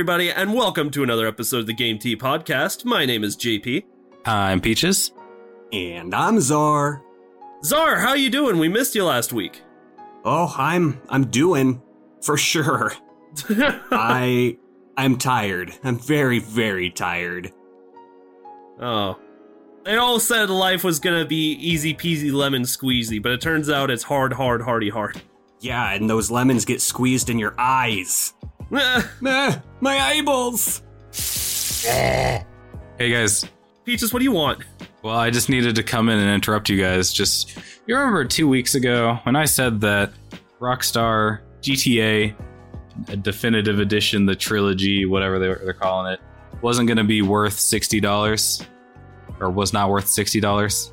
Everybody, and welcome to another episode of the Game Tea Podcast. My name is JP. I'm Peaches. And I'm Czar. Czar, how you doing? We missed you last week. Oh, I'm I'm doing for sure. I I'm tired. I'm very very tired. oh. They all said life was gonna be easy peasy lemon squeezy, but it turns out it's hard, hard, hardy hard. Yeah, and those lemons get squeezed in your eyes. Meh, my eyeballs. Hey guys. Peaches, what do you want? Well, I just needed to come in and interrupt you guys. Just you remember two weeks ago when I said that Rockstar GTA a definitive edition, the trilogy, whatever they, they're calling it, wasn't going to be worth sixty dollars, or was not worth sixty dollars.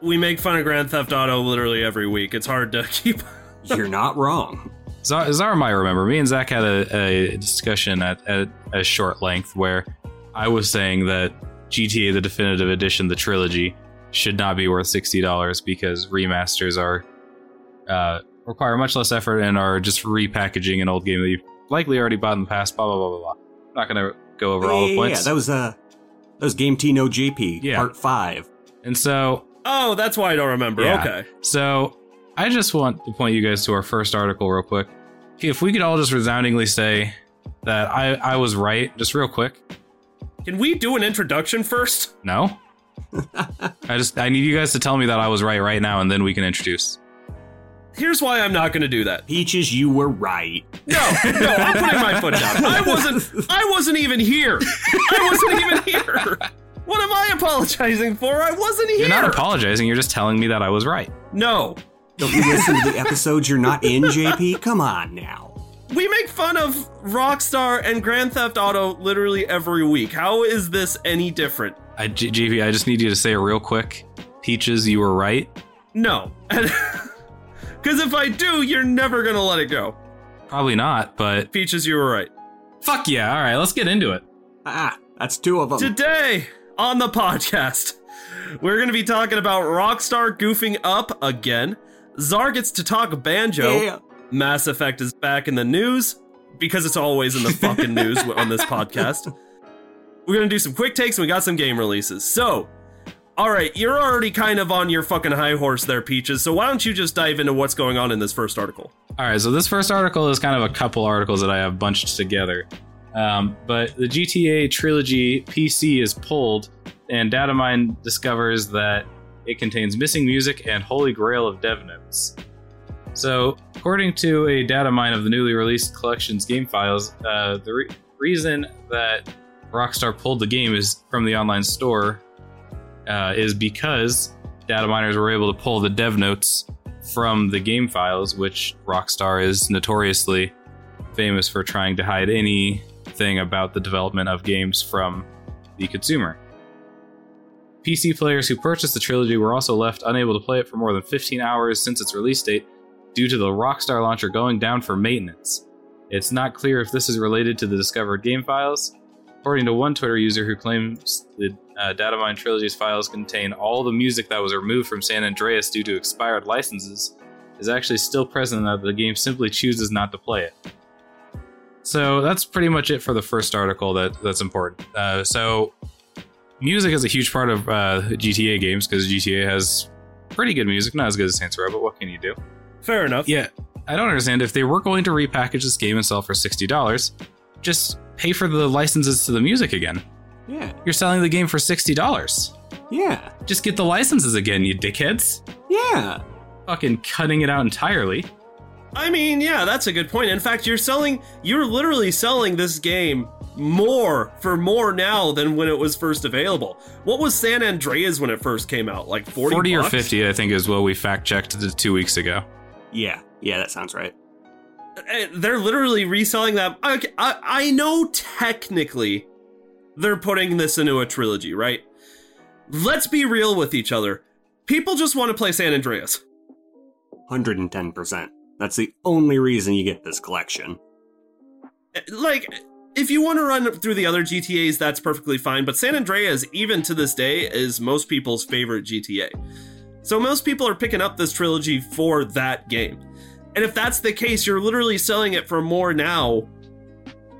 We make fun of Grand Theft Auto literally every week. It's hard to keep. You're not wrong. Zara, Zara might remember. Me and Zach had a, a discussion at, at a short length where I was saying that GTA, the definitive edition, the trilogy, should not be worth sixty dollars because remasters are uh, require much less effort and are just repackaging an old game that you likely already bought in the past. Blah blah blah blah blah. I'm not gonna go over all the points. yeah, that was uh that was Game T No JP Yeah. part five. and so Oh, that's why I don't remember. Yeah. Okay. So I just want to point you guys to our first article real quick. If we could all just resoundingly say that I, I was right, just real quick. Can we do an introduction first? No? I just I need you guys to tell me that I was right right now and then we can introduce. Here's why I'm not going to do that. Peaches, you were right. No, no, I'm putting my foot down. I wasn't. I wasn't even here. I wasn't even here. What am I apologizing for? I wasn't here. You're not apologizing, you're just telling me that I was right. No, Don't you listen to the episodes you're not in, JP? Come on now. we make fun of Rockstar and Grand Theft Auto literally every week. How is this any different? I G- GV, I just need you to say it real quick. Peaches, you were right. No, because if I do, you're never gonna let it go. Probably not, but Peaches, you were right. fuck yeah. All right, let's get into it. Ah, that's two of them. Today on the podcast, we're going to be talking about Rockstar goofing up again. Czar gets to talk banjo. Yeah. Mass Effect is back in the news because it's always in the fucking news on this podcast. We're going to do some quick takes and we got some game releases. So, all right, you're already kind of on your fucking high horse there, Peaches. So why don't you just dive into what's going on in this first article? All right, so this first article is kind of a couple articles that I have bunched together. Um, but the GTA trilogy PC is pulled, and Datamine discovers that it contains missing music and holy grail of dev notes. So, according to a data mine of the newly released collection's game files, uh, the re- reason that Rockstar pulled the game is from the online store uh, is because data miners were able to pull the dev notes from the game files, which Rockstar is notoriously famous for trying to hide anything about the development of games from the consumer. PC players who purchased the trilogy were also left unable to play it for more than 15 hours since its release date due to the Rockstar launcher going down for maintenance. It's not clear if this is related to the discovered game files. According to one Twitter user who claims the uh, Datamine Trilogy's files contain all the music that was removed from San Andreas due to expired licenses, is actually still present that the game simply chooses not to play it. So that's pretty much it for the first article that that's important. Uh, so music is a huge part of uh, GTA games because GTA has pretty good music, not as good as Saints Row, but what can you do? Fair enough. Yeah, I don't understand if they were going to repackage this game and sell for sixty dollars, just pay for the licenses to the music again. Yeah. You're selling the game for sixty dollars. Yeah. Just get the licenses again, you dickheads. Yeah. Fucking cutting it out entirely. I mean, yeah, that's a good point. In fact, you're selling, you're literally selling this game more for more now than when it was first available. What was San Andreas when it first came out? Like 40, 40 or 50, I think, is what we fact checked two weeks ago. Yeah, yeah, that sounds right. Uh, They're literally reselling that. Okay, I, I know technically they're putting this into a trilogy, right? Let's be real with each other. People just want to play San Andreas. 110%. That's the only reason you get this collection. like if you want to run through the other GTAs, that's perfectly fine. But San Andreas, even to this day, is most people's favorite GTA. So most people are picking up this trilogy for that game. And if that's the case, you're literally selling it for more now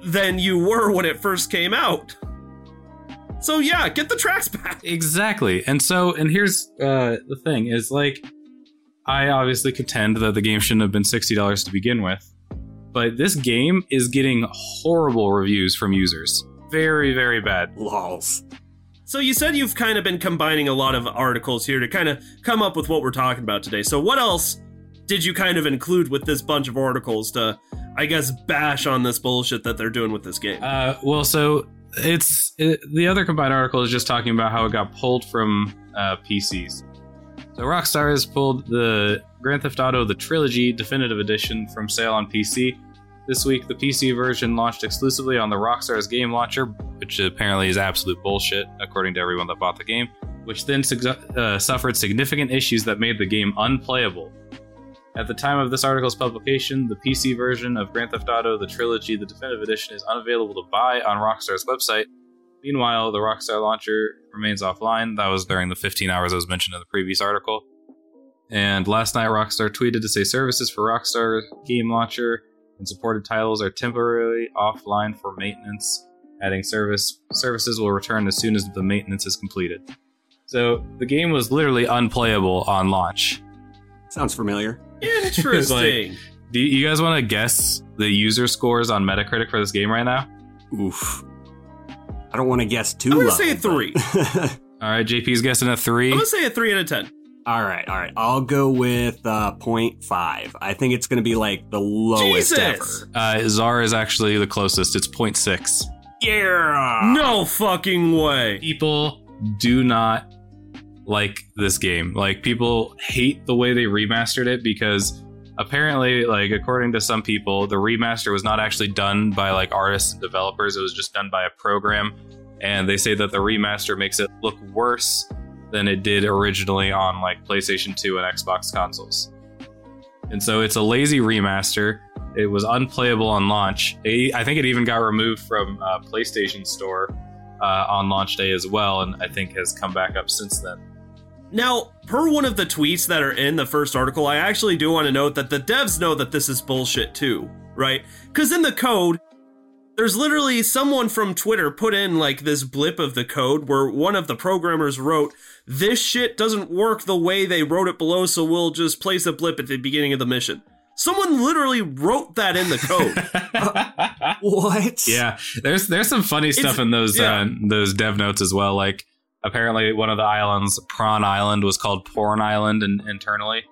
than you were when it first came out. So yeah, get the tracks back. Exactly. And so, and here's uh, the thing is like, I obviously contend that the game shouldn't have been $60 to begin with, but this game is getting horrible reviews from users. Very, very bad. Lols. So you said you've kind of been combining a lot of articles here to kind of come up with what we're talking about today. So what else did you kind of include with this bunch of articles to, I guess, bash on this bullshit that they're doing with this game? Uh, well, so it's it, the other combined article is just talking about how it got pulled from uh, PCs. So Rockstar has pulled the Grand Theft Auto the Trilogy Definitive Edition from sale on PC. This week, the PC version launched exclusively on the Rockstar's game launcher, which apparently is absolute bullshit, according to everyone that bought the game, which then uh, suffered significant issues that made the game unplayable. At the time of this article's publication, the PC version of Grand Theft Auto the Trilogy the Definitive Edition is unavailable to buy on Rockstar's website. Meanwhile, the Rockstar launcher remains offline. That was during the 15 hours I was mentioned in the previous article. And last night, Rockstar tweeted to say services for Rockstar Game Launcher and supported titles are temporarily offline for maintenance. Adding service services will return as soon as the maintenance is completed. So the game was literally unplayable on launch. Sounds familiar. Interesting. Do you you guys want to guess the user scores on Metacritic for this game right now? Oof. I don't want to guess too I'm gonna low, say a three. All right, JP's guessing a three. I'm gonna say a three out of ten. all right, all right. I'll go with uh, 0.5. I think it's going to be like the lowest Jesus! ever. Uh, Czar is actually the closest. It's 0.6. Yeah. No fucking way. People do not like this game. Like people hate the way they remastered it because apparently, like according to some people, the remaster was not actually done by like artists and developers. It was just done by a program, and they say that the remaster makes it look worse than it did originally on like PlayStation 2 and Xbox consoles. And so it's a lazy remaster. It was unplayable on launch. I think it even got removed from uh, PlayStation Store uh, on launch day as well, and I think has come back up since then. Now, per one of the tweets that are in the first article, I actually do want to note that the devs know that this is bullshit too, right? Because in the code, there's literally someone from Twitter put in like this blip of the code where one of the programmers wrote, This shit doesn't work the way they wrote it below, so we'll just place a blip at the beginning of the mission. Someone literally wrote that in the code. What? yeah, there's there's some funny stuff in those yeah. uh, those dev notes as well. Like apparently one of the islands, Prawn Island, was called Porn Island in, internally,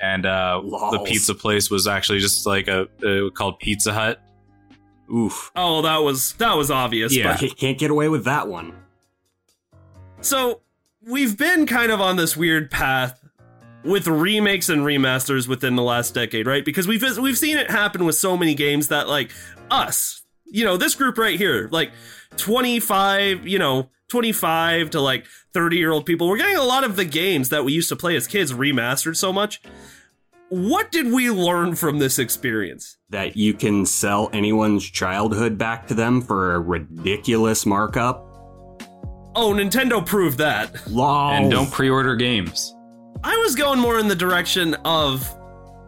and uh, the pizza place was actually just like a uh, called Pizza Hut. Oof. oh, that was that was obvious. Yeah. but- Can't- Can't get away with that one. So we've been kind of on this weird path with remakes and remasters within the last decade, right? Because we've we've seen it happen with so many games that like us, you know, this group right here, like 25, you know, 25 to like 30 year old people, we're getting a lot of the games that we used to play as kids remastered so much. What did we learn from this experience? That you can sell anyone's childhood back to them for a ridiculous markup. Oh, Nintendo proved that. Lol. And don't pre-order games. I was going more in the direction of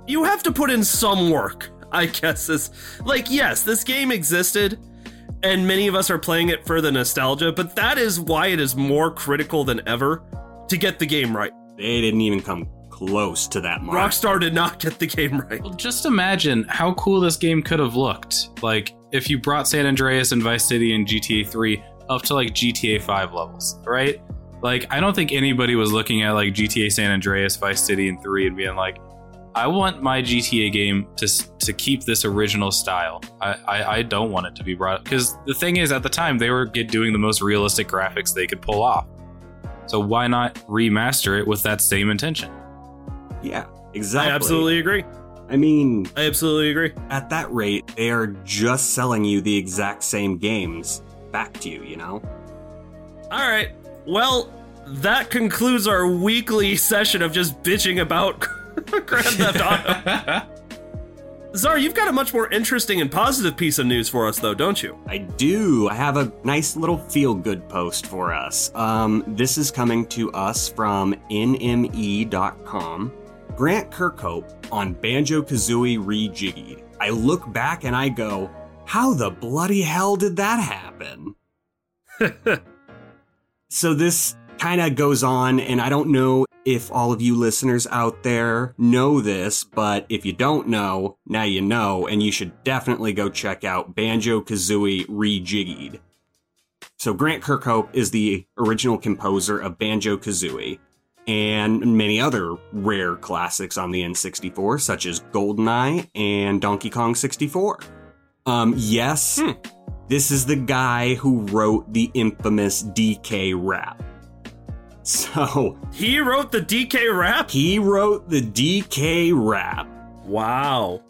you have to put in some work, I guess. Is like, yes, this game existed, and many of us are playing it for the nostalgia, but that is why it is more critical than ever to get the game right. They didn't even come close to that mark. Rockstar did not get the game right. Well, just imagine how cool this game could have looked. Like if you brought San Andreas and Vice City and GTA 3 up to like GTA 5 levels, right? Like I don't think anybody was looking at like GTA San Andreas, Vice City, and 3 and being like, I want my GTA game to to keep this original style. I I, I don't want it to be brought because the thing is, at the time they were doing the most realistic graphics they could pull off. So why not remaster it with that same intention? Yeah, exactly. I absolutely agree. I mean, I absolutely agree. At that rate, they are just selling you the exact same games back to you, you know? All right. Well, that concludes our weekly session of just bitching about Grand Theft Auto. Czar, you've got a much more interesting and positive piece of news for us, though, don't you? I do. I have a nice little feel good post for us. Um, this is coming to us from NME.com. Grant Kirkhope on Banjo Kazooie Rejiggied. I look back and I go, how the bloody hell did that happen? so this kind of goes on, and I don't know if all of you listeners out there know this, but if you don't know, now you know, and you should definitely go check out Banjo Kazooie Rejiggied. So, Grant Kirkhope is the original composer of Banjo Kazooie and many other rare classics on the N64, such as GoldenEye and Donkey Kong 64. Um, yes, hmm. this is the guy who wrote the infamous DK rap. So he wrote the DK rap. He wrote the DK rap. Wow.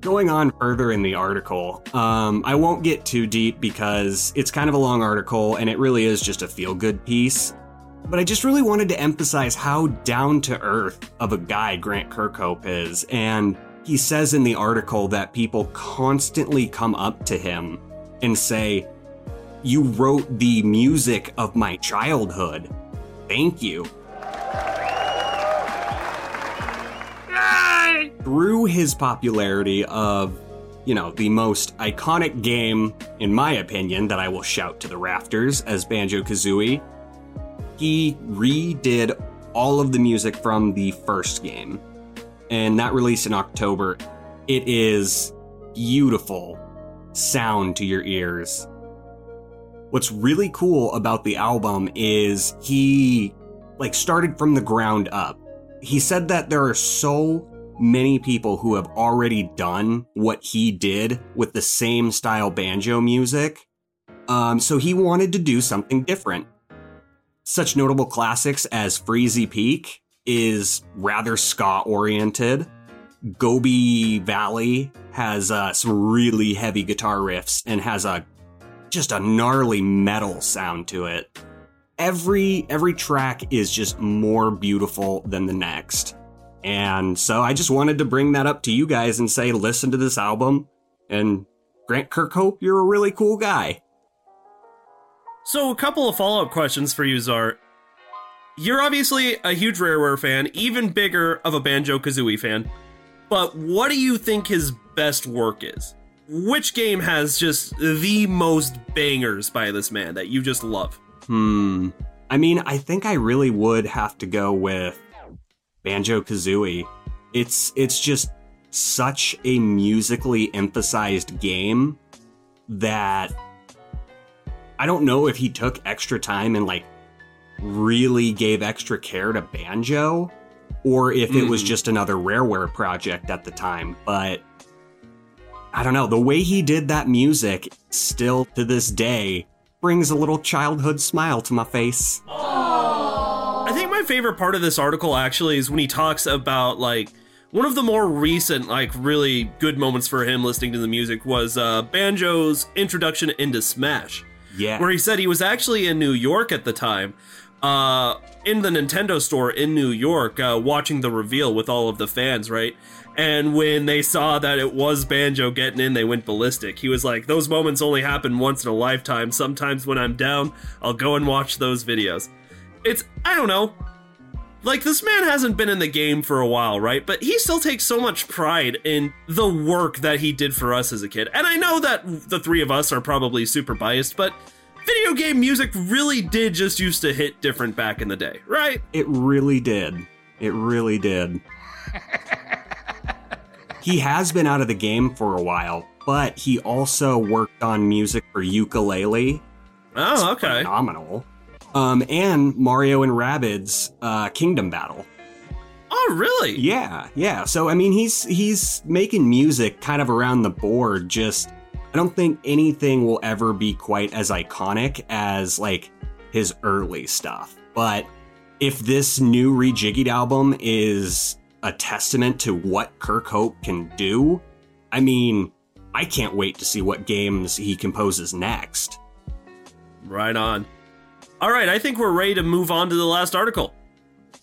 Going on further in the article, um, I won't get too deep because it's kind of a long article and it really is just a feel good piece. But I just really wanted to emphasize how down to earth of a guy Grant Kirkhope is. And he says in the article that people constantly come up to him and say, you wrote the music of my childhood. Thank you. Yay! Through his popularity of, you know, the most iconic game, in my opinion, that I will shout to the rafters as Banjo Kazooie, he redid all of the music from the first game. And that released in October. It is beautiful sound to your ears what's really cool about the album is he like started from the ground up. He said that there are so many people who have already done what he did with the same style banjo music. Um, so he wanted to do something different. Such notable classics as Freezy Peak is rather ska oriented. Gobi Valley has uh, some really heavy guitar riffs and has a just a gnarly metal sound to it. Every every track is just more beautiful than the next. And so I just wanted to bring that up to you guys and say listen to this album and Grant Kirkhope, you're a really cool guy. So a couple of follow-up questions for you, Zart. You're obviously a huge Rareware fan, even bigger of a Banjo Kazooie fan. But what do you think his best work is? Which game has just the most bangers by this man that you just love? Hmm. I mean, I think I really would have to go with Banjo Kazooie. It's it's just such a musically emphasized game that I don't know if he took extra time and like really gave extra care to Banjo or if it was hmm. just another Rareware project at the time, but I don't know, the way he did that music still to this day brings a little childhood smile to my face. I think my favorite part of this article actually is when he talks about like one of the more recent like really good moments for him listening to the music was uh, Banjo's introduction into Smash. Yeah. Where he said he was actually in New York at the time uh, in the Nintendo store in New York, uh, watching the reveal with all of the fans, right? And when they saw that it was Banjo getting in, they went ballistic. He was like, Those moments only happen once in a lifetime. Sometimes when I'm down, I'll go and watch those videos. It's, I don't know. Like, this man hasn't been in the game for a while, right? But he still takes so much pride in the work that he did for us as a kid. And I know that the three of us are probably super biased, but video game music really did just used to hit different back in the day, right? It really did. It really did. He has been out of the game for a while, but he also worked on music for Yooka-Laylee. Oh, okay. Phenomenal. Um, and Mario and Rabbids uh, Kingdom Battle. Oh, really? Yeah, yeah. So I mean, he's he's making music kind of around the board. Just I don't think anything will ever be quite as iconic as like his early stuff. But if this new rejiggied album is a testament to what Kirkhope can do, I mean, I can't wait to see what games he composes next. Right on. All right, I think we're ready to move on to the last article.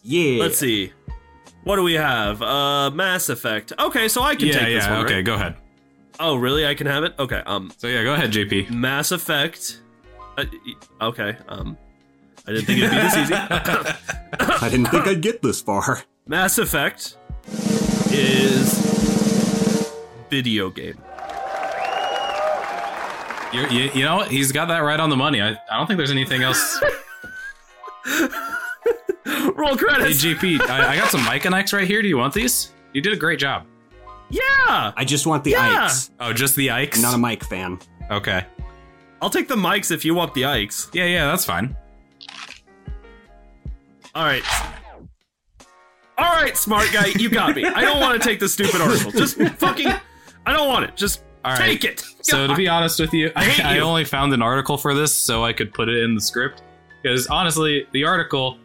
Yeah. Let's see. What do we have? Uh, Mass Effect. Okay, so I can yeah, take this yeah. one. Okay, right? go ahead. Oh, really? I can have it. Okay. Um, So yeah, go ahead, JP. Mass Effect. Uh, okay. Um, I didn't think it'd be this easy. I didn't think I'd get this far. Mass Effect is video game. You, you, you know what? He's got that right on the money. I, I don't think there's anything else. Roll credits. hey, credits. JP, I, I got some mic and X right here. Do you want these? You did a great job. yeah, I just want the Yeah. Ikes. Oh, just the Ikes? I'm not a Mike fan. okay. I'll take the mics if you want the Ikes. Yeah, yeah, that's fine. All right. All right, smart guy, you got me. I don't want to take the stupid article. Just fucking. I don't want it. Just All right. take it. So to be honest with you, I hate I, you. only found an article for this so I could put it in the script. Because honestly, the article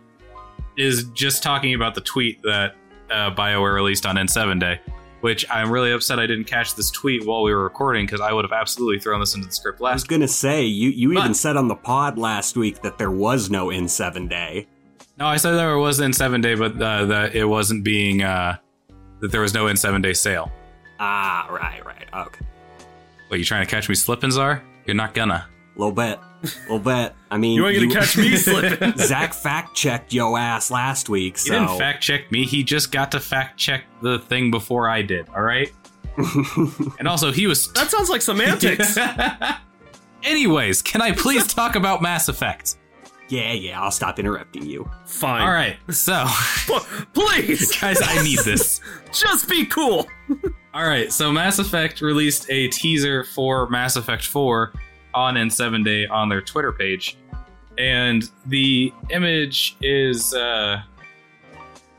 is just talking about the tweet that uh, BioWare released on N7 Day, which I'm really upset I didn't catch this tweet while we were recording because I would have absolutely thrown this into the script last. I was gonna say you you even said on the pod last week that there was no N7 day. No, I said there was N7 Day, but uh, that it wasn't being uh, that there was no N7 Day sale. Ah, right, right, okay, What you trying to catch me slipping, Czar? You're not gonna. little bit, little bit. I mean, You ain't gonna catch me slipping. Zach fact checked yo ass last week, He didn't fact check me. He just got to fact check the thing before I did. All right. and also, he was. That sounds like semantics. Anyways, can I please talk about Mass Effect? Yeah, yeah. I'll stop interrupting you. Fine. All right. So, Please, guys, I need this. just be cool. All right. So, Mass Effect released a teaser for Mass Effect 4 on N7 Day on their Twitter page, and the image is. Uh,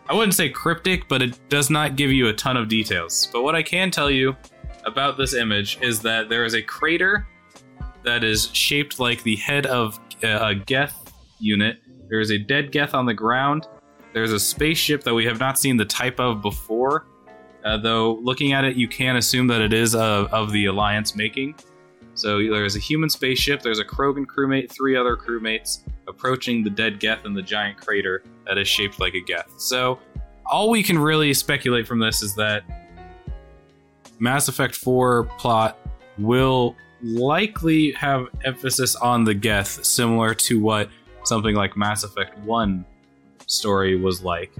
I wouldn't say cryptic, but it does not give you a ton of details. But what I can tell you about this image is that there is a crater that is shaped like the head of uh, a Geth unit. There is a dead Geth on the ground. There's a spaceship that we have not seen the type of before, uh, though looking at it, you can assume that it is of the Alliance making. So there's a human spaceship, there's a Krogan crewmate, three other crewmates approaching the dead Geth in the giant crater that is shaped like a Geth. So all we can really speculate from this is that Mass Effect 4 plot will likely have emphasis on the Geth, similar to what something like Mass Effect 1 story was like.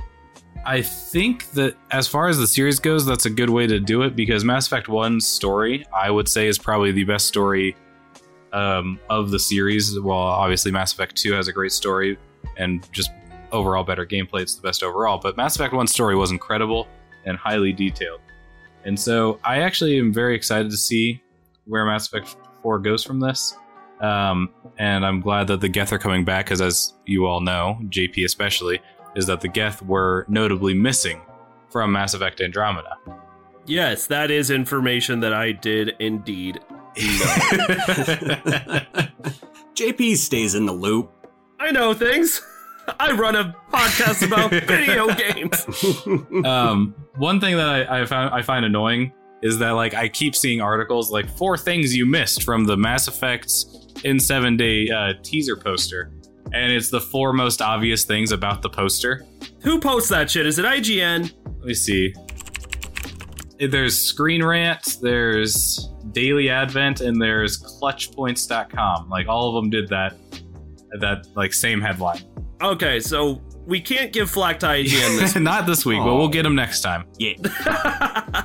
I think that as far as the series goes, that's a good way to do it because Mass Effect 1's story, I would say, is probably the best story um, of the series. Well, obviously, Mass Effect 2 has a great story and just overall better gameplay. It's the best overall. But Mass Effect 1's story was incredible and highly detailed. And so I actually am very excited to see where Mass Effect 4 goes from this. Um, and I'm glad that the Geth are coming back because, as you all know, JP especially, is that the Geth were notably missing from Mass Effect Andromeda. Yes, that is information that I did indeed know. JP stays in the loop. I know things. I run a podcast about video games. um, one thing that I, I found I find annoying is that like I keep seeing articles like four things you missed from the Mass Effect's N7 Day uh, teaser poster, and it's the four most obvious things about the poster. Who posts that shit? Is it IGN? Let me see. There's Screen Rant, there's Daily Advent, and there's ClutchPoints.com. Like all of them did that, that like same headline. Okay, so we can't give flack to IGN this. Not this week, but we'll get them next time. Yeah.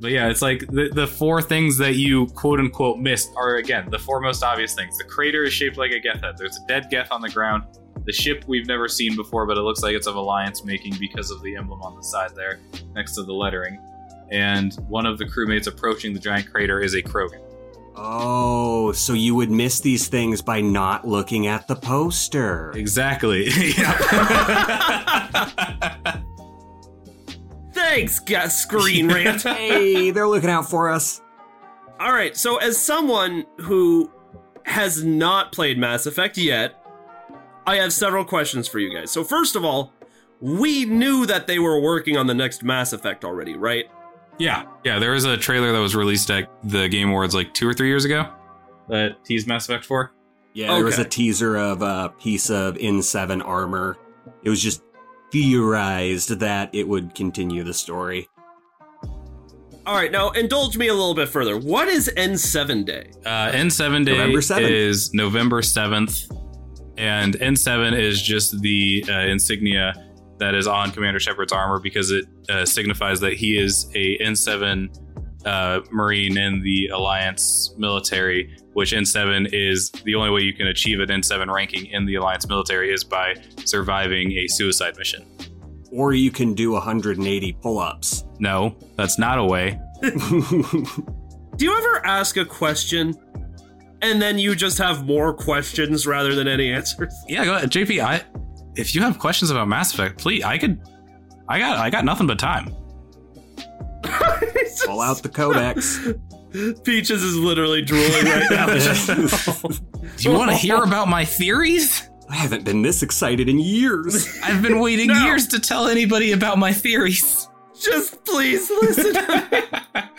But yeah, it's like the, the four things that you quote unquote missed are again the four most obvious things. The crater is shaped like a Geth head. There's a dead Geth on the ground. The ship we've never seen before, but it looks like it's of Alliance making because of the emblem on the side there next to the lettering. And one of the crewmates approaching the giant crater is a Krogan. Oh, so you would miss these things by not looking at the poster. Exactly. Thanks, guess Screen Rant. Hey, they're looking out for us. All right, so as someone who has not played Mass Effect yet, I have several questions for you guys. So first of all, we knew that they were working on the next Mass Effect already, right? Yeah, yeah. There was a trailer that was released at the Game Awards like two or three years ago that teased Mass Effect 4. Yeah, there was a teaser of a piece of N7 armor. It was just theorized that it would continue the story. All right, now indulge me a little bit further. What is N7 Day? Uh, N7 Day November 7th. is November 7th, and N7 is just the uh, insignia that is on Commander Shepard's armor because it uh, signifies that he is a N7 uh, Marine in the Alliance military, which N7 is the only way you can achieve an N7 ranking in the Alliance military is by surviving a suicide mission. Or you can do 180 pull ups. No, that's not a way. Do you ever ask a question and then you just have more questions rather than any answers? Yeah, go ahead. JP. I, if you have questions about Mass Effect, please, I could. I got, I got nothing but time. Pull out the codex. Peaches is literally drooling right now. Do you want to hear about my theories? I haven't been this excited in years. I've been waiting No. years to tell anybody about my theories. just please listen.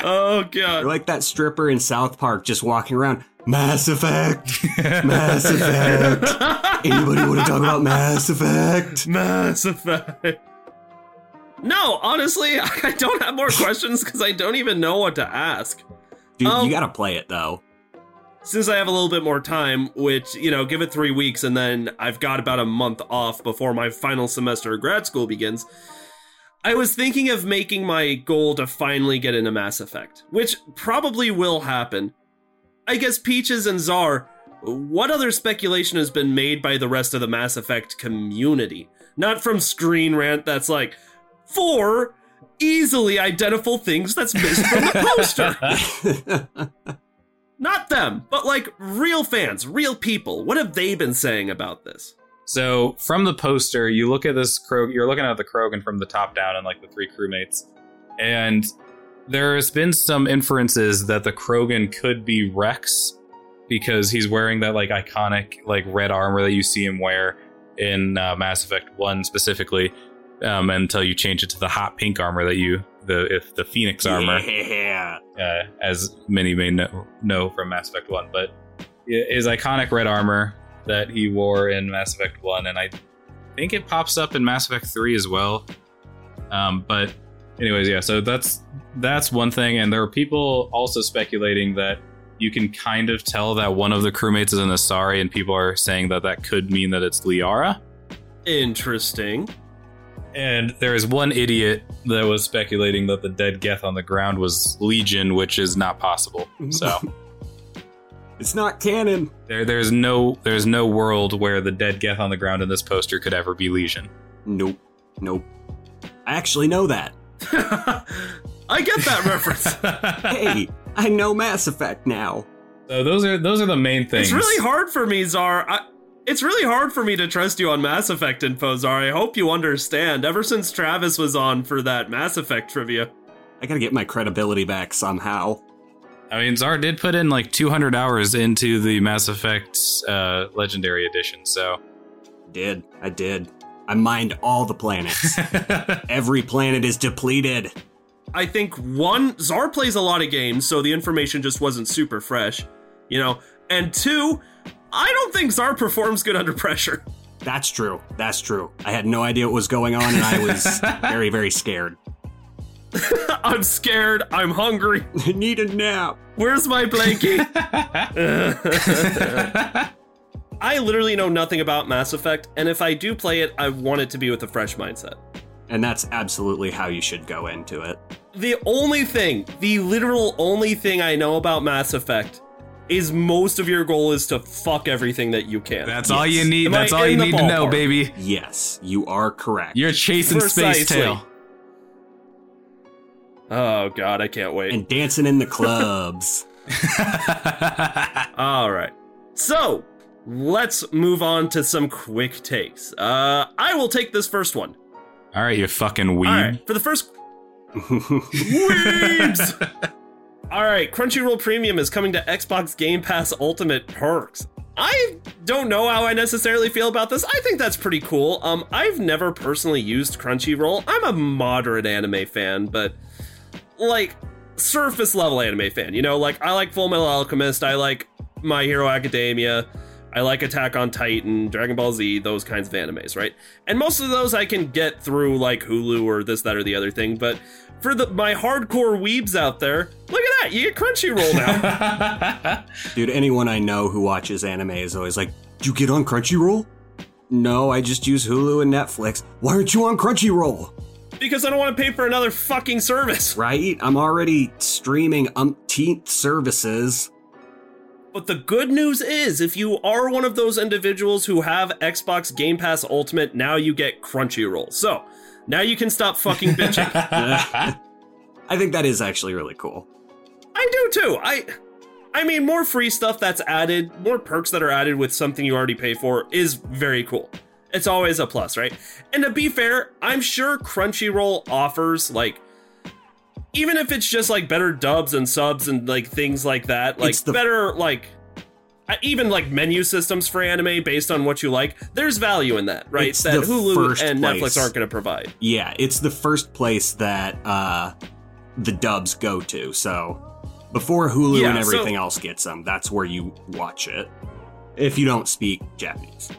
Oh You're god. like that stripper in South Park just walking around. Mass Effect! Mass Effect! Anybody want to talk about Mass Effect? Mass Effect. No, honestly, I don't have more questions because I don't even know what to ask. Dude, Um, you gotta play it though. Since I have a little bit more time, which, you know, give it three weeks and then I've got about a month off before my final semester of grad school begins, I was thinking of making my goal to finally get into Mass Effect, which probably will happen. I guess Peaches and Czar, what other speculation has been made by the rest of the Mass Effect community? Not from Screen Rant that's like, four easily identifiable things that's missed from the poster. Not them, but like real fans, real people. What have they been saying about this? So from the poster, you look at this Krog. You're looking at the Krogan from the top down and like the three crewmates, and there's been some inferences that the Krogan could be Rex because he's wearing that like iconic like red armor that you see him wear in uh, Mass Effect One specifically, um, until you change it to the hot pink armor that you the if the Phoenix armor Yeah. uh, as many may know, know from Mass Effect 1, but his iconic red armor that he wore in Mass Effect 1, and I think it pops up in Mass Effect 3 as well. Um, but, anyways, yeah, so that's that's one thing, and there are people also speculating that you can kind of tell that one of the crewmates is an Asari, and people are saying that that could mean that it's Liara. Interesting. And there is one idiot that was speculating that the dead Geth on the ground was Legion, which is not possible. So. It's not canon. There, there's no, there's no world where the dead Geth on the ground in this poster could ever be Legion. Nope. Nope. I actually know that. I get that reference. Hey, I know Mass Effect now. so those are those are the main things. It's really hard for me, Czar. I, it's really hard for me to trust you on Mass Effect info, Czar. I hope you understand. Ever since Travis was on for that Mass Effect trivia, I gotta get my credibility back somehow. I mean, Czar did put in like 200 hours into the Mass Effect uh, Legendary Edition, so Did. I did. I mined all the planets. Every planet is depleted. I think one, Czar plays a lot of games, so the information just wasn't super fresh, you know. And two, I don't think Czar performs good under pressure. That's true. That's true. I had no idea what was going on, and I was very, very scared. I'm scared. I'm hungry. I need a nap. Where's my blankie? I literally know nothing about Mass Effect, and if I do play it, I want it to be with a fresh mindset. And that's absolutely how you should go into it. The only thing, the literal only thing I know about Mass Effect is most of your goal is to fuck everything that you can. that's all you need. Am I That's all you need to know, ballpark? baby. Yes, you are correct. You're chasing Precisely. Space Tail. oh god, I can't wait. and dancing in the clubs. All right. So, let's move on to some quick takes. Uh I will take this first one. all right, you fucking weeb. All right. For the first Weebs! All right, Crunchyroll Premium is coming to Xbox Game Pass Ultimate Perks. I don't know how I necessarily feel about this. I think that's pretty cool. Um, I've never personally used Crunchyroll. I'm a moderate anime fan, but like surface level anime fan. You know, like I like Full Metal Alchemist. I like My Hero Academia. I like Attack on Titan, Dragon Ball Z, those kinds of animes, right? And most of those I can get through like Hulu or this, that, or the other thing. But for the my hardcore weebs out there, look at that, you get Crunchyroll now. Dude, anyone I know who watches anime is always like, "Do you get on Crunchyroll?" No, I just use Hulu and Netflix. Why aren't you on Crunchyroll? because I don't want to pay for another fucking service. Right? I'm already streaming umpteenth services. But the good news is, if you are one of those individuals who have Xbox Game Pass Ultimate, now you get Crunchyroll. So now you can stop fucking bitching. I think that is actually really cool. I do too. I I mean more free stuff that's added, more perks that are added with something you already pay for is very cool. It's always a plus, right? And to be fair, I'm sure Crunchyroll offers like even if it's just like better dubs and subs and like things like that, like It's the- better like even like menu systems for anime based on what you like, there's value in that, right? It's that the Hulu first and place. Netflix aren't going to provide. Yeah, it's the first place that uh, the dubs go to. So before Hulu Yeah, and so- everything else gets them, that's where you watch it. If you don't speak Japanese.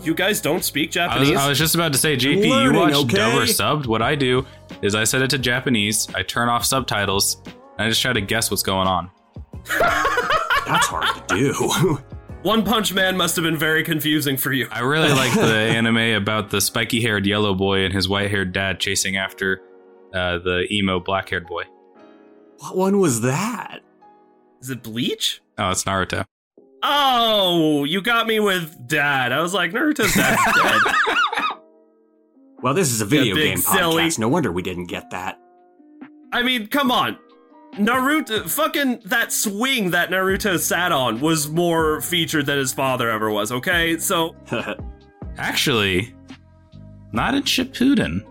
You guys don't speak I was, Japanese? I was just about to say, JP, you watch okay? dub or subbed. What I do is I set it to Japanese, I turn off subtitles, and I just try to guess what's going on. That's hard to do. One Punch Man must have been very confusing for you. I really like the anime about the spiky haired yellow boy and his white haired dad chasing after uh, the emo black haired boy. what one was that? Is it Bleach? Oh, it's Naruto. Oh, you got me with dad. I was like, Naruto's dad's dead. Well, this is a video big game silly. podcast. No wonder we didn't get that. I mean, come on. Naruto, fucking that swing that Naruto sat on was more featured than his father ever was, okay? So, Actually, not in Shippuden.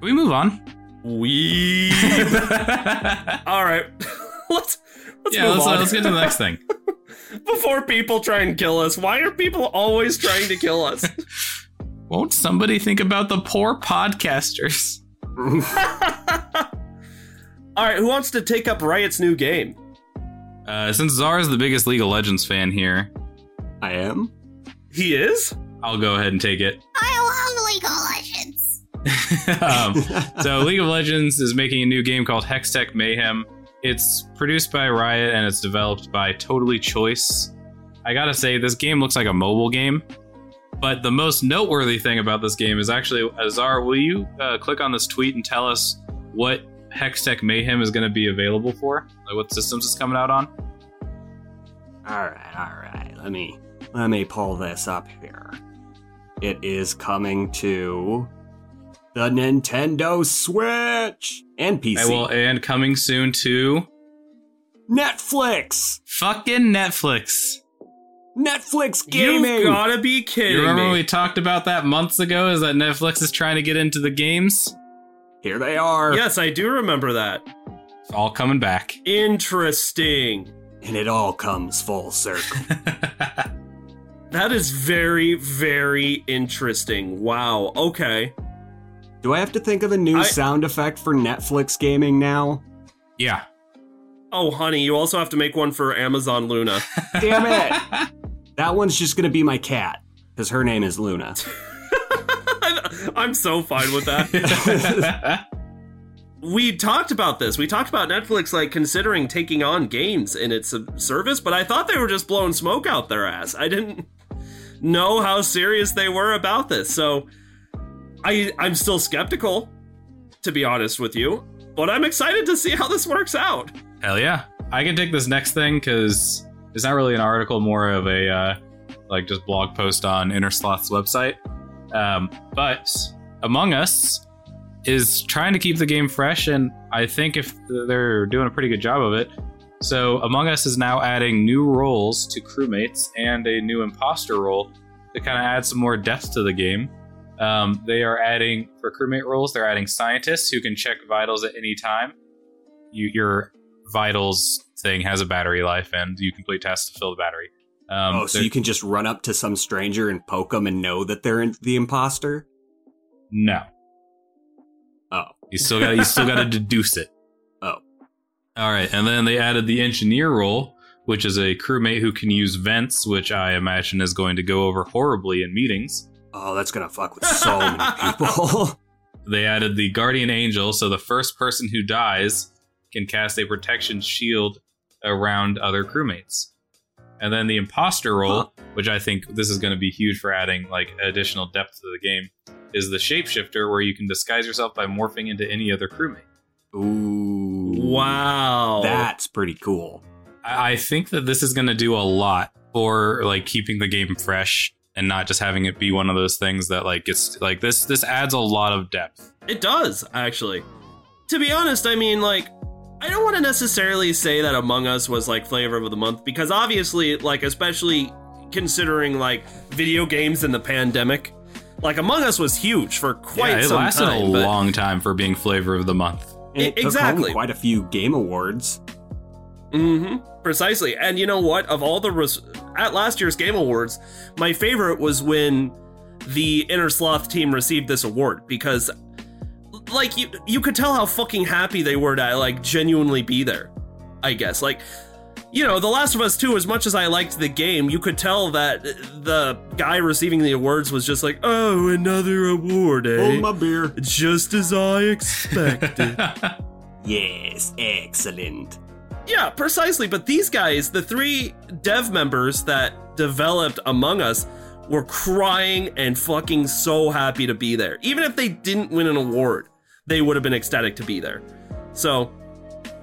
We move on? we. All right. let's let's yeah, move let's, on. let's get to the next thing. Before people try and kill us, why are people always trying to kill us? Won't somebody think about the poor podcasters? All right, who wants to take up Riot's new game? Uh, since Czar is the biggest League of Legends fan here, I am. He is? I'll go ahead and take it. I love League of Legends. um, so League of Legends is making a new game called Hextech Mayhem. It's produced by Riot and it's developed by Totally Choice. I gotta say, this game looks like a mobile game. But the most noteworthy thing about this game is actually, Azar, will you uh, click on this tweet and tell us what Hextech Mayhem is going to be available for? Like what systems it's coming out on? All right, all right. Let me let me pull this up here. It is coming to the Nintendo Switch and PC. I will, and coming soon to Netflix. fucking Netflix. Netflix gaming. You gotta be kidding You remember me. when we talked about that months ago? Is that Netflix is trying to get into the games? Here they are. yes, I do remember that. It's all coming back. Interesting. And it all comes full circle. That is very, very interesting. Wow. Okay. Do I have to think of a new I- sound effect for Netflix gaming now? yeah. Oh, honey, you also have to make one for Amazon Luna. Damn it. that one's just going to be my cat because her name is Luna. I'm so fine with that. we talked about this. We talked about Netflix like considering taking on games in its service, but I thought they were just blowing smoke out their ass. I didn't know how serious they were about this. So I I'm still skeptical to be honest with you, but I'm excited to see how this works out. Hell yeah. I can take this next thing because it's not really an article, more of a uh, like just blog post on Innersloth's website. Um, but Among Us is trying to keep the game fresh, and I think if they're doing a pretty good job of it. So Among Us is now adding new roles to crewmates and a new imposter role to kind of add some more depth to the game. Um, they are adding for crewmate roles. They're adding scientists who can check vitals at any time. You, your vitals thing has a battery life, and you complete tasks to fill the battery. Um, oh, so you can just run up to some stranger and poke them and know that they're in- the imposter? no. Oh. You still got you still got to deduce it. Oh. All right, and then they added the engineer role, which is a crewmate who can use vents, which I imagine is going to go over horribly in meetings. Oh, that's gonna fuck with so many people. They added the guardian angel, so the first person who dies can cast a protection shield around other crewmates. And then the imposter role, Huh. which I think this is going to be huge for adding like additional depth to the game, is the shapeshifter where you can disguise yourself by morphing into any other crewmate. Ooh. Wow. That's pretty cool. I I think that this is going to do a lot for like keeping the game fresh and not just having it be one of those things that like gets like this this adds a lot of depth. It does, actually. To be honest, I mean, like, I don't want to necessarily say that Among Us was like flavor of the month because obviously, like, especially considering like video games in the pandemic, like Among Us was huge for quite yeah, it some lasted time. a long time for being flavor of the month. And it took exactly. home quite a few game awards. Mm-hmm. Precisely. And you know what? Of all the res- at last year's Game Awards, my favorite was when the Innersloth team received this award because like you you could tell how fucking happy they were to like genuinely be there. I guess. Like you know, The Last of Us 2, as much as I liked the game, you could tell that the guy receiving the awards was just like, oh, another award, eh? Hold my beer. Just as I expected. Yes, excellent. Yeah, precisely. But these guys, the three dev members that developed Among Us, were crying and fucking so happy to be there. Even if they didn't win an award, they would have been ecstatic to be there. So,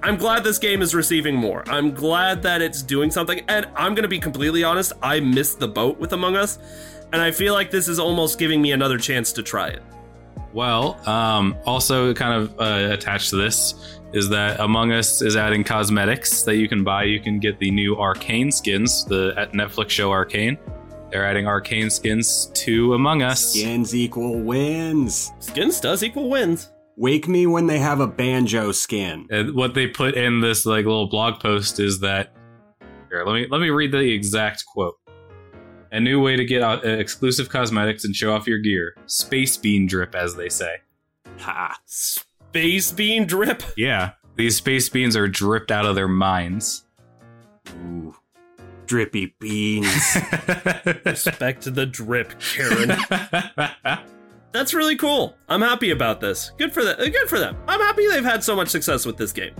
I'm glad this game is receiving more. I'm glad that it's doing something. And I'm going to be completely honest, I missed the boat with Among Us. And I feel like this is almost giving me another chance to try it. Well, um, also kind of uh, attached to this is that Among Us is adding cosmetics that you can buy. You can get the new Arcane skins, the at Netflix show Arcane. They're adding Arcane skins to Among Us. Skins equal wins. Skins does equal wins. Wake me when they have a banjo skin. And what they put in this like little blog post is that here, let me let me read the exact quote. A new way to get out, uh, exclusive cosmetics and show off your gear. Space bean drip, as they say. Ha. Space bean drip. Yeah, these space beans are dripped out of their minds. Ooh. Drippy beans. Respect the drip, Karen. That's really cool. I'm happy about this. Good for them. Uh, good for them. I'm happy they've had so much success with this game.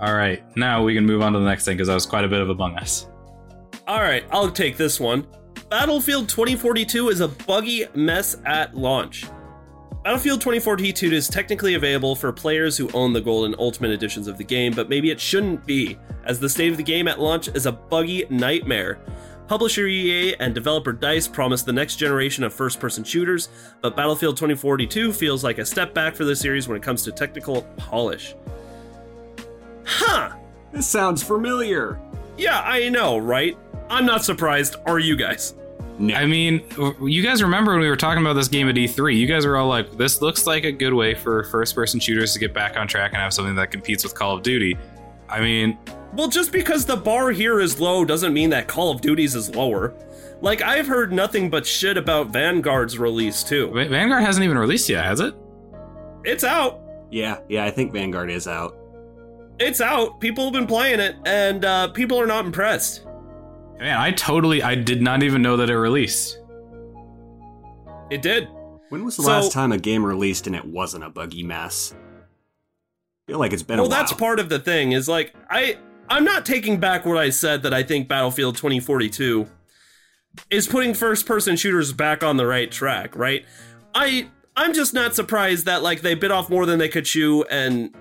All right, now we can move on to the next thing because that was quite a bit of Among Us. All right, I'll take this one. Battlefield 2042 is a buggy mess at launch. Battlefield 2042 is technically available for players who own the Gold and Ultimate editions of the game, but maybe it shouldn't be, as the state of the game at launch is a buggy nightmare. Publisher EA and developer DICE promised the next generation of first person shooters, but Battlefield 2042 feels like a step back for the series when it comes to technical polish. Huh. this sounds familiar. Yeah, I know, right? I'm not surprised. Are you guys? No. I mean, you guys remember when we were talking about this game at E3? You guys were all like, "This looks like a good way for first-person shooters to get back on track and have something that competes with Call of Duty." I mean, Well, just because the bar here is low doesn't mean that Call of Duty's is lower. Like, I've heard nothing but shit about Vanguard's release, too. Va- Vanguard hasn't even released yet, has it? It's out. yeah, yeah, I think Vanguard is out. It's out. People have been playing it, and uh, people are not impressed. Man, I totally, I did not even know that it released. It did. When was the So- last time a game released and it wasn't a buggy mess? I feel like it's been well, a while. that's part of the thing. Is like I, I'm not taking back what I said that I think Battlefield 2042 is putting first-person shooters back on the right track. Right? I, I'm just not surprised that like they bit off more than they could chew, and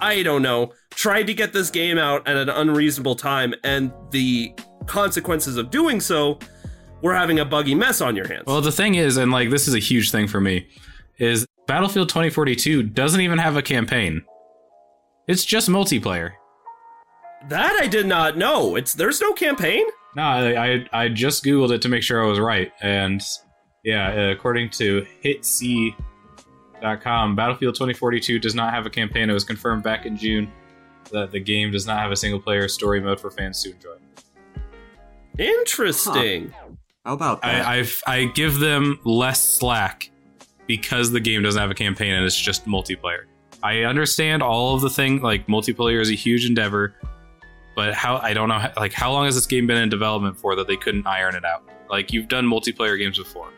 I don't know, tried to get this game out at an unreasonable time, and the consequences of doing so were having a buggy mess on your hands. Well, the thing is, and like this is a huge thing for me, is Battlefield 2042 doesn't even have a campaign. It's just multiplayer. that I did not know. It's there's no campaign. No, I, I I just googled it to make sure I was right, and Yeah, uh, according to HitC.com, Battlefield 2042 does not have a campaign. It was confirmed back in June that the game does not have a single player story mode for fans to enjoy. Interesting. How about that? I, I've, I give them less slack because the game doesn't have a campaign and it's just multiplayer. I understand all of the thing like multiplayer is a huge endeavor, but how I don't know like how long has this game been in development for that they couldn't iron it out? Like you've done multiplayer games before.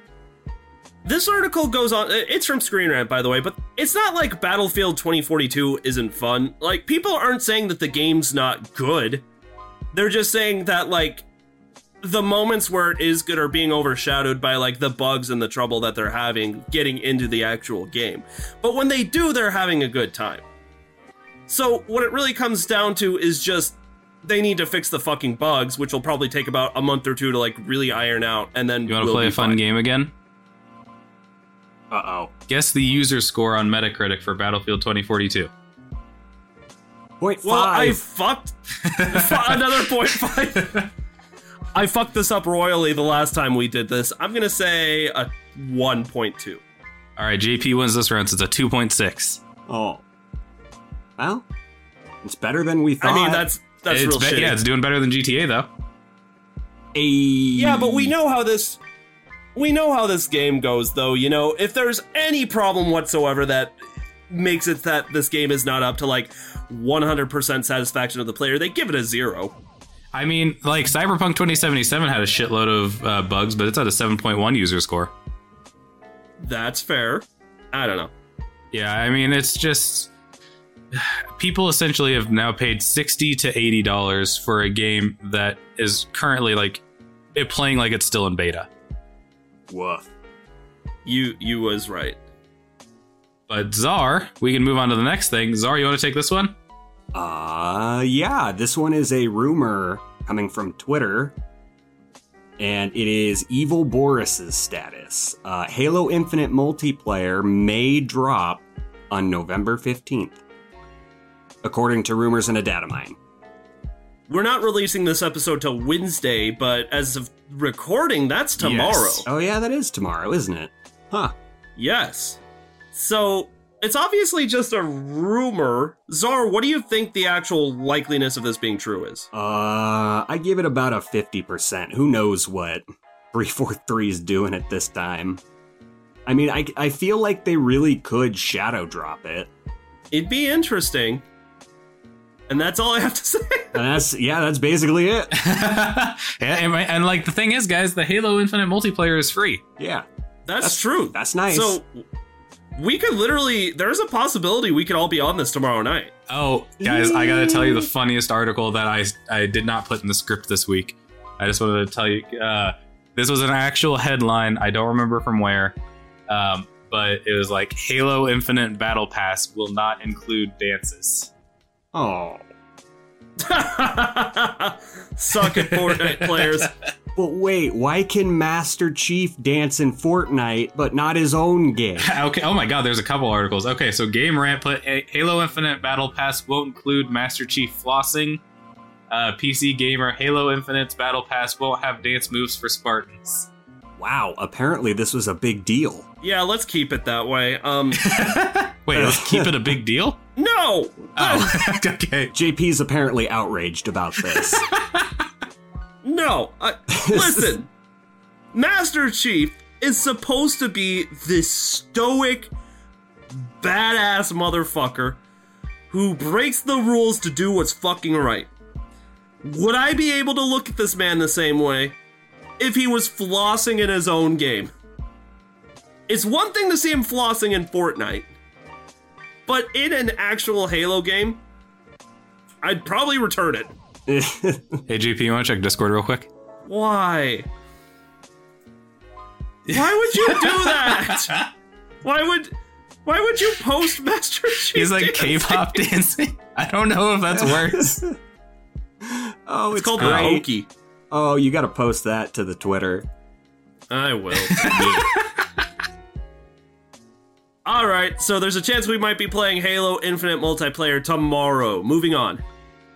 This article goes on. It's from Screen Rant, by the way, but it's not like Battlefield 2042 isn't fun. Like, people aren't saying that the game's not good. They're just saying that, like, the moments where it is good are being overshadowed by, like, the bugs and the trouble that they're having getting into the actual game. But when they do, they're having a good time. So, what it really comes down to is just they need to fix the fucking bugs, which will probably take about a month or two to, like, really iron out, and then You want to we'll play be a fun fine. game again? Uh oh. Guess the user score on Metacritic for Battlefield 2042. Point Well, I fucked fu- another point five. I fucked this up royally the last time we did this. I'm gonna say a 1.2. All right, JP wins this round. So it's a 2.6. oh. Well, it's better than we thought. I mean, that's that's it's real be- shitty. yeah, it's doing better than GTA though. a Yeah, but we know how this we know how this game goes though, you know, if there's any problem whatsoever that makes it that this game is not up to like 100% satisfaction of the player, they give it a 0. I mean, like Cyberpunk 2077 had a shitload of uh, bugs, but it's at a 7.1 user score. That's fair. I don't know. Yeah, I mean, it's just people essentially have now paid 60 to 80 dollars for a game that is currently like it playing like it's still in beta. Woof. You you was right. But Zar, we can move on to the next thing. Zar, you want to take this one? Uh, yeah, this one is a rumor coming from Twitter, and it is Evil Boris's status. Uh, Halo Infinite multiplayer may drop on November 15th, according to rumors in a data mine. We're not releasing this episode till Wednesday, but as of recording, that's tomorrow. Yes. Oh, yeah, that is tomorrow, isn't it? Huh. Yes. So it's obviously just a rumor. Zar, what do you think the actual likeliness of this being true is? Uh, I give it about a 50%. Who knows what 343 is doing at this time. I mean, I, I feel like they really could shadow drop it. It'd be interesting. And that's all I have to say. And that's, yeah, that's basically it. yeah, and, and like the thing is, guys, the Halo Infinite multiplayer is free. Yeah, That's, That's- true. that's nice. So we could literally there's a possibility we could all be on this tomorrow night. Oh, guys, I gotta tell you the funniest article that I I did not put in the script this week. I just wanted to tell you uh, this was an actual headline. I don't remember from where, um, but it was like Halo Infinite Battle Pass will not include dances. Oh. Suck it, Fortnite players. But wait, why can Master Chief dance in Fortnite but not his own game? okay. Oh my God, there's a couple articles. Okay, so Game Rant put "A- Halo Infinite Battle Pass won't include Master Chief flossing. Uh, PC Gamer Halo Infinite's Battle Pass won't have dance moves for Spartans. Wow, apparently this was a big deal. Yeah, let's keep it that way. Um Wait, let's keep it a big deal. No. Oh, okay. JP's apparently outraged about this. No. I, listen. Master Chief is supposed to be this stoic badass motherfucker who breaks the rules to do what's fucking right. Would I be able to look at this man the same way if he was flossing in his own game? It's one thing to see him flossing in Fortnite, but in an actual Halo game, I'd probably return it. Hey, GP, you want to check Discord real quick? Why? Why would you do that? Why would why would you post Master Chief? He's like dancing? K-pop dancing. I don't know if that's worse. oh, It's it's, called great. Pokey. Oh, you gotta post that to the Twitter. I will. All right, so there's a chance we might be playing Halo Infinite multiplayer tomorrow. Moving on.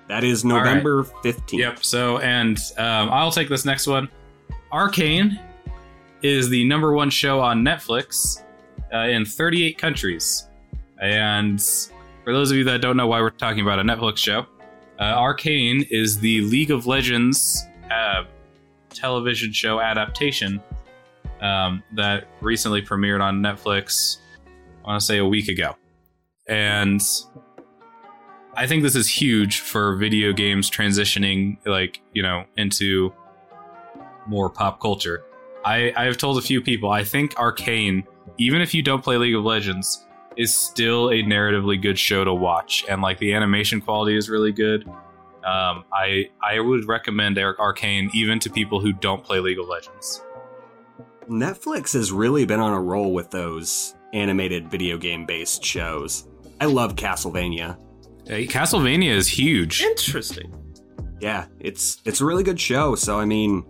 That is right. November 15th. Yep. So, and um, I'll take this next one. Arcane is the number one show on Netflix uh, in 38 countries. And for those of you that don't know why we're talking about a Netflix show, uh, Arcane is the League of Legends uh, television show adaptation um, that recently premiered on Netflix, I want to say a week ago. And I think this is huge for video games transitioning, like, you know, into more pop culture. I, I have told a few people, I think Arcane, even if you don't play League of Legends, is still a narratively good show to watch. And, like, the animation quality is really good. Um, I I would recommend Arcane even to people who don't play League of Legends. Netflix has really been on a roll with those animated video game based shows. I love Castlevania. Hey, Castlevania is huge. Interesting. Yeah, it's it's a really good show. So I mean,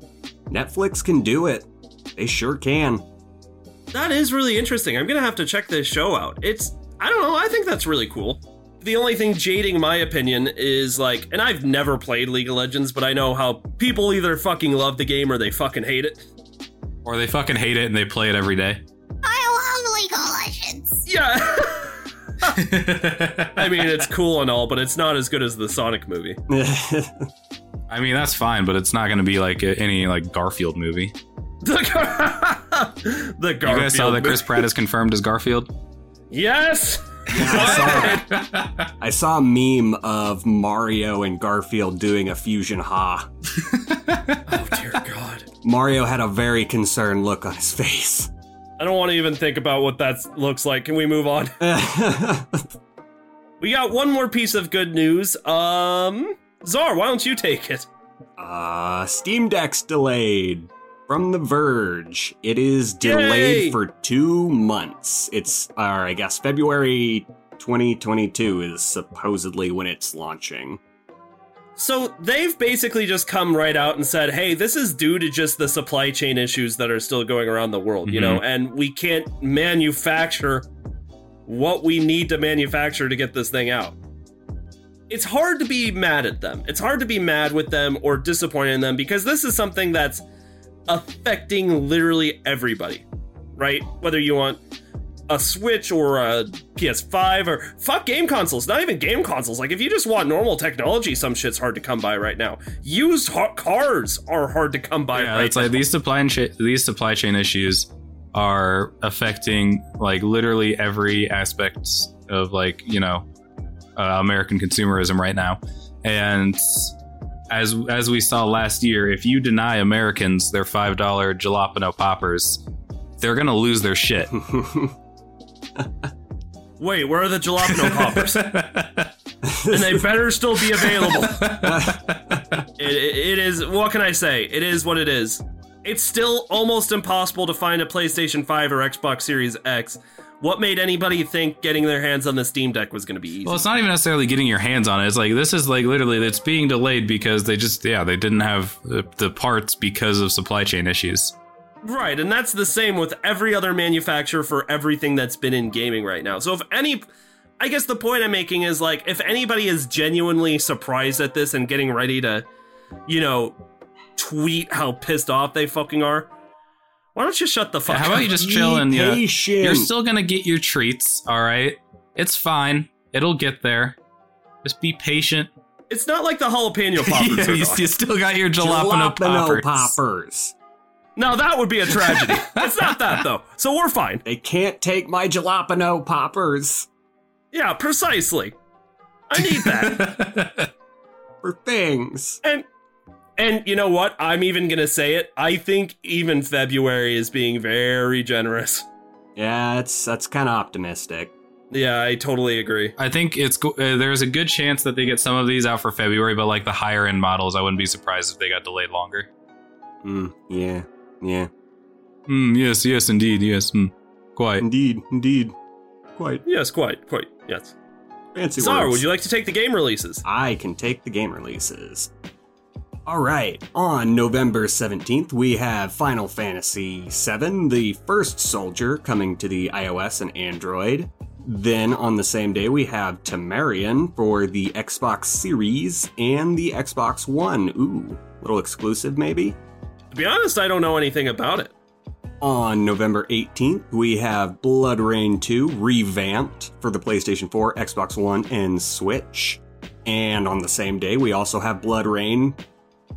Netflix can do it. They sure can. That is really interesting. I'm gonna have to check this show out. It's I don't know. I think that's really cool. The only thing jading my opinion is like, and I've never played League of Legends, but I know how people either fucking love the game or they fucking hate it. Or they fucking hate it and they play it every day. Yeah. I mean, it's cool and all, but it's not as good as the Sonic movie. I mean, that's fine, but it's not going to be like uh, any like Garfield movie. the Garfield. You guys saw that. Chris Pratt is confirmed as Garfield? Yes. I saw, I saw a meme of Mario and Garfield doing a fusion ha. oh dear God. Mario had a very concerned look on his face. I don't want to even think about what that looks like. Can we move on? We got one more piece of good news. Um, Zar, why don't you take it? uh, Steam Deck's delayed. From The Verge, it is delayed Yay! for two months. It's, or I guess February 2022 is supposedly when it's launching. So they've basically just come right out and said, "Hey, this is due to just the supply chain issues that are still going around the world, you know, mhm. and we can't manufacture what we need to manufacture to get this thing out." It's hard to be mad at them. It's hard to be mad with them or disappointed in them because this is something that's affecting literally everybody, right? Whether you want a Switch or a PS5 or fuck game consoles, not even game consoles. Like if you just want normal technology, some shit's hard to come by right now. Used ha- cars are hard to come by Yeah, right it's like these supply and cha- these supply chain issues are affecting like literally every aspect of like you know uh, American consumerism right now, and as as we saw last year, if you deny Americans their five dollar jalapeno poppers, they're gonna lose their shit. Wait, where are the jalapeno poppers? and they better still be available. it, it- it is. What can I say? It is what it is. It's still almost impossible to find a PlayStation 5 or Xbox Series X. What made anybody think getting their hands on the Steam Deck was going to be easy? Well, it's not even necessarily getting your hands on it. It's like this is like literally it's being delayed because they just yeah they didn't have the, the parts because of supply chain issues. Right, and that's the same with every other manufacturer for everything that's been in gaming right now. So if any I guess the point I'm making is like if anybody is genuinely surprised at this and getting ready to, you know, tweet how pissed off they fucking are, why don't you shut the fuck How up? about you just chill and uh, yeah, you're still gonna get your treats. All right, it's fine. It'll get there. Just be patient. It's not like the jalapeno poppers. Yeah, you, you still got your jalapeno, poppers. poppers. Now that would be a tragedy. it's not that though. So we're fine. They can't take my jalapeno poppers Yeah, precisely. I need that. for things. And and you know what? I'm even gonna say it. I think even February is being very generous. Yeah, it's that's kind of optimistic. Yeah, I totally agree. I think it's uh, there's a good chance that they get some of these out for February, but like the higher end models, I wouldn't be surprised if they got delayed longer. Mm, yeah, yeah, Mm, yes, yes, indeed, yes, mm, quite. indeed, indeed, quite Yes, quite, quite. Yes. fancy Zar, words. would you like to take the game releases? I can take the game releases. All right, on November 17th, we have Final Fantasy VII, the first soldier, coming to the iOS and Android. Then on the same day, we have Temerian for the Xbox Series and the Xbox One. Ooh, little exclusive maybe? To be honest, I don't know anything about it. On November 18th, we have BloodRayne 2 revamped for the PlayStation 4, Xbox One, and Switch. And on the same day, we also have BloodRayne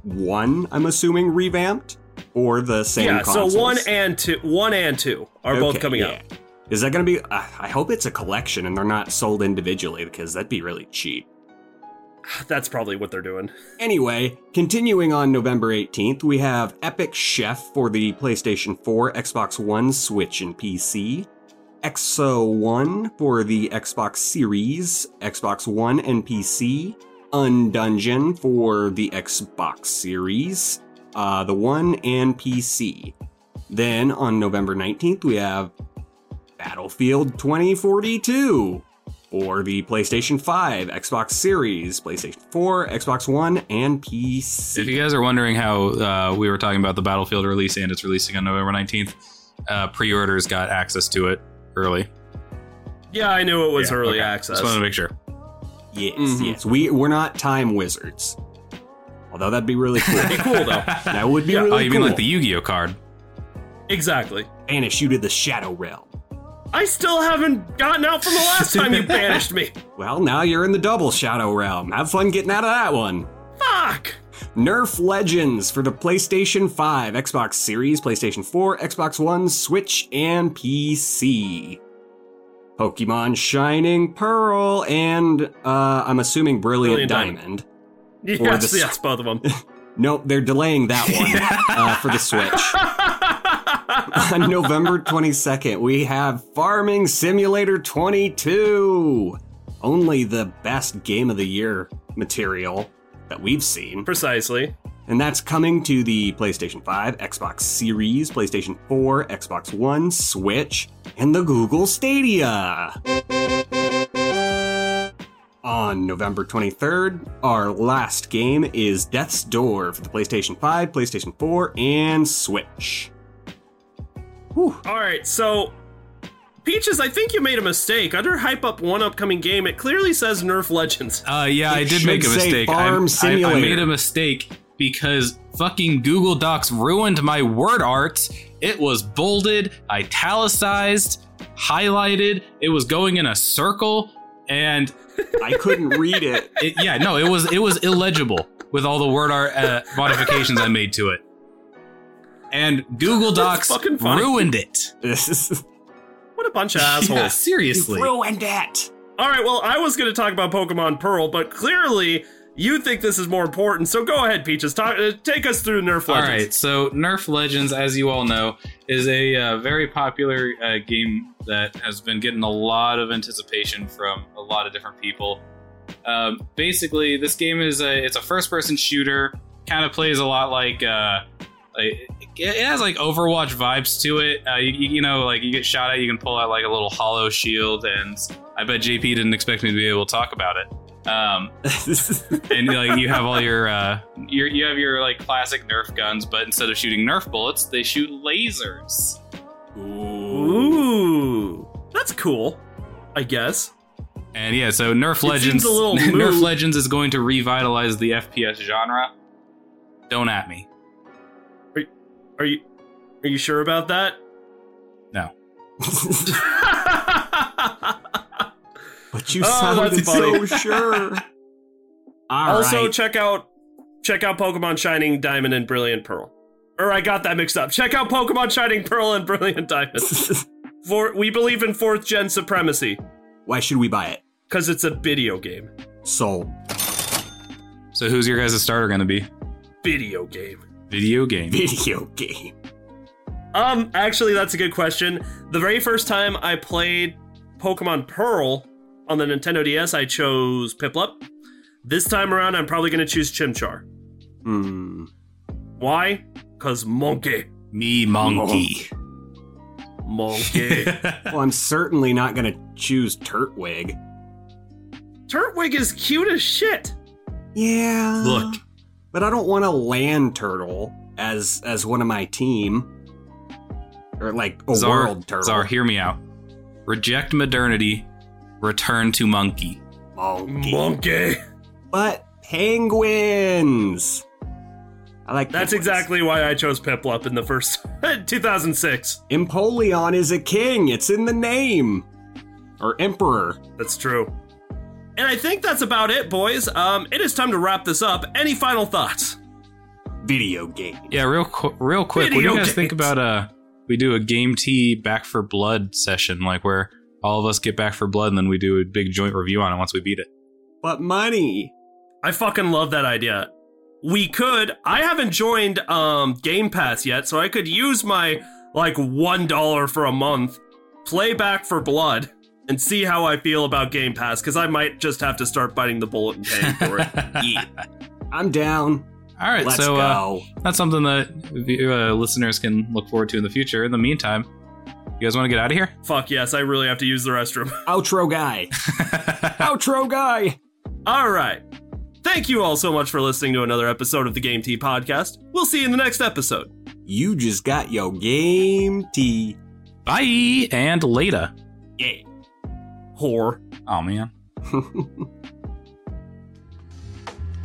1, I'm assuming, revamped for the same yeah, consoles. so one and two, one and two are both coming yeah. out. Is that going to be? Uh, I hope it's a collection and they're not sold individually because that'd be really cheap. That's probably what they're doing. Anyway, continuing on November 18th, we have Epic Chef for the PlayStation 4, Xbox One, Switch, and PC. EXO 1 for the Xbox Series, Xbox One, and PC. Undungeon for the Xbox Series, uh, the One, and PC. Then on November 19th, we have Battlefield 2042 for the PlayStation 5, Xbox Series, PlayStation 4, Xbox One, and PC. If you guys are wondering how uh, we were talking about the Battlefield release and it's releasing on November 19th, uh, pre-orders got access to it early. Yeah, I knew it was Yeah, early okay. access. Just wanted to make sure. Yes, Mhm. yes. We we're not time wizards. Although that'd be really cool. Be cool though. that would be Yeah. really oh, you cool. mean like the Yu-Gi-Oh card? exactly. banish you to the Shadow Realm. I still haven't gotten out from the last time you banished me. Well, now you're in the double Shadow Realm. Have fun getting out of that one. Fuck. Nerf Legends for the PlayStation 5, Xbox Series, PlayStation 4, Xbox One, Switch, and PC. Pokemon Shining Pearl and uh, I'm assuming Brilliant, Brilliant Diamond. Diamond. Yes, the- yes, both of them. Nope, they're delaying that one uh, for the Switch. On November 22nd, we have Farming Simulator 22. Only the best game of the year material that we've seen. Precisely. And that's coming to the PlayStation 5, Xbox Series, PlayStation 4, Xbox One, Switch, and the Google Stadia. On November 23rd, our last game is Death's Door for the PlayStation 5, PlayStation 4, and Switch. Whew. All right, so Peaches, I think you made a mistake. Under hype up one upcoming game, it clearly says Nerf Legends. Uh, yeah, It I did make a mistake. I- Farm I, I, Simulator. made a mistake because fucking Google Docs ruined my word art. It was bolded, italicized, highlighted. It was going in a circle, and I couldn't read it. it, yeah, no, it was it was illegible with all the word art uh, modifications I made to it. And Google Docs ruined it. What a bunch of assholes. Yeah, seriously. ruined it. All right, well, I was going to talk about Pokemon Pearl, but clearly you think this is more important. So go ahead, Peaches. Talk, uh, take us through Nerf Legends. All right, so Nerf Legends, as you all know, is a uh, very popular uh, game that has been getting a lot of anticipation from a lot of different people. Um, basically, this game is a it's a first person shooter. Kind of plays a lot like. Like, it has like Overwatch vibes to it. Uh, you, you know, like you get shot at, you can pull out like a little hollow shield, and I bet JP didn't expect me to be able to talk about it. Um, and like you have all your uh your you have your like classic nerf guns but instead of shooting nerf bullets they shoot lasers Ooh, that's cool. I guess. and yeah so nerf It legends seems a little nerf legends is going to revitalize the fps genre don't at me Are you are you sure about that? no but you Oh, sounded that's so sure. All also, right. check out check out Pokemon Shining Diamond and Brilliant Pearl. Or I got that mixed up. Check out Pokemon Shining Pearl and Brilliant Diamond. For we believe in fourth gen supremacy Why should we buy it? because it's a video game. Sold. so who's your guys' starter going to be Video game. Video game Video game. Um, actually, that's a good question. The very first time I played Pokemon Pearl on the Nintendo DS, I chose Piplup. This time around, I'm probably going to choose Chimchar. Hmm. Why? Because monkey. me monkey Monkey. Well, I'm certainly not going to choose Turtwig. Turtwig is cute as shit. Yeah. look But I don't want a land turtle as as one of my team. Or like a Zar, world turtle. Zar, hear me out reject modernity return to monkey Monkey. Monkey. But penguins. I like That's Piplups. exactly why I chose Piplup in the first 2006. Empoleon is a king. It's in the name. Or emperor. That's true. And I think that's about it, boys. Um, it is time to wrap this up. Any final thoughts? Video game. Yeah, real qu- real quick. what do you guys think about uh we do a game Tea Back 4 Blood session, like where all of us get Back 4 Blood and then we do a big joint review on it once we beat it. But money. I fucking love that idea. We could. I haven't joined um, Game Pass yet, so I could use my like one dollar for a month, play Back 4 Blood, and see how I feel about Game Pass. Because I might just have to start biting the bullet and paying for it. Yeah. I'm down. All right, Let's so uh, go. that's something that uh, listeners can look forward to in the future. In the meantime, you guys want to get out of here? Fuck yes, I really have to use the restroom. Outro guy. Outro guy. all right. Thank you all so much for listening to another episode of the Game Tea podcast. We'll see you in the next episode. You just got your game tea. Bye and later. Yeah. Whore. Oh man.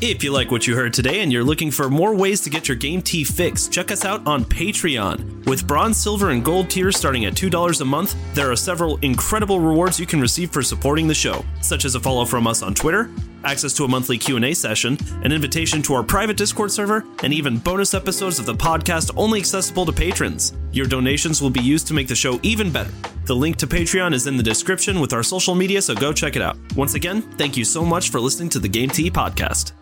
If you like what you heard today and you're looking for more ways to get your game tea fix, check us out on Patreon. With bronze, silver, and gold tiers starting at $2 a month, there are several incredible rewards you can receive for supporting the show, such as a follow from us on Twitter, access to a monthly Q&A session, an invitation to our private Discord server, and even bonus episodes of the podcast only accessible to patrons. Your donations will be used to make the show even better. The link to Patreon is in the description with our social media, so go check it out. Once again, thank you so much for listening to the Game Tea podcast.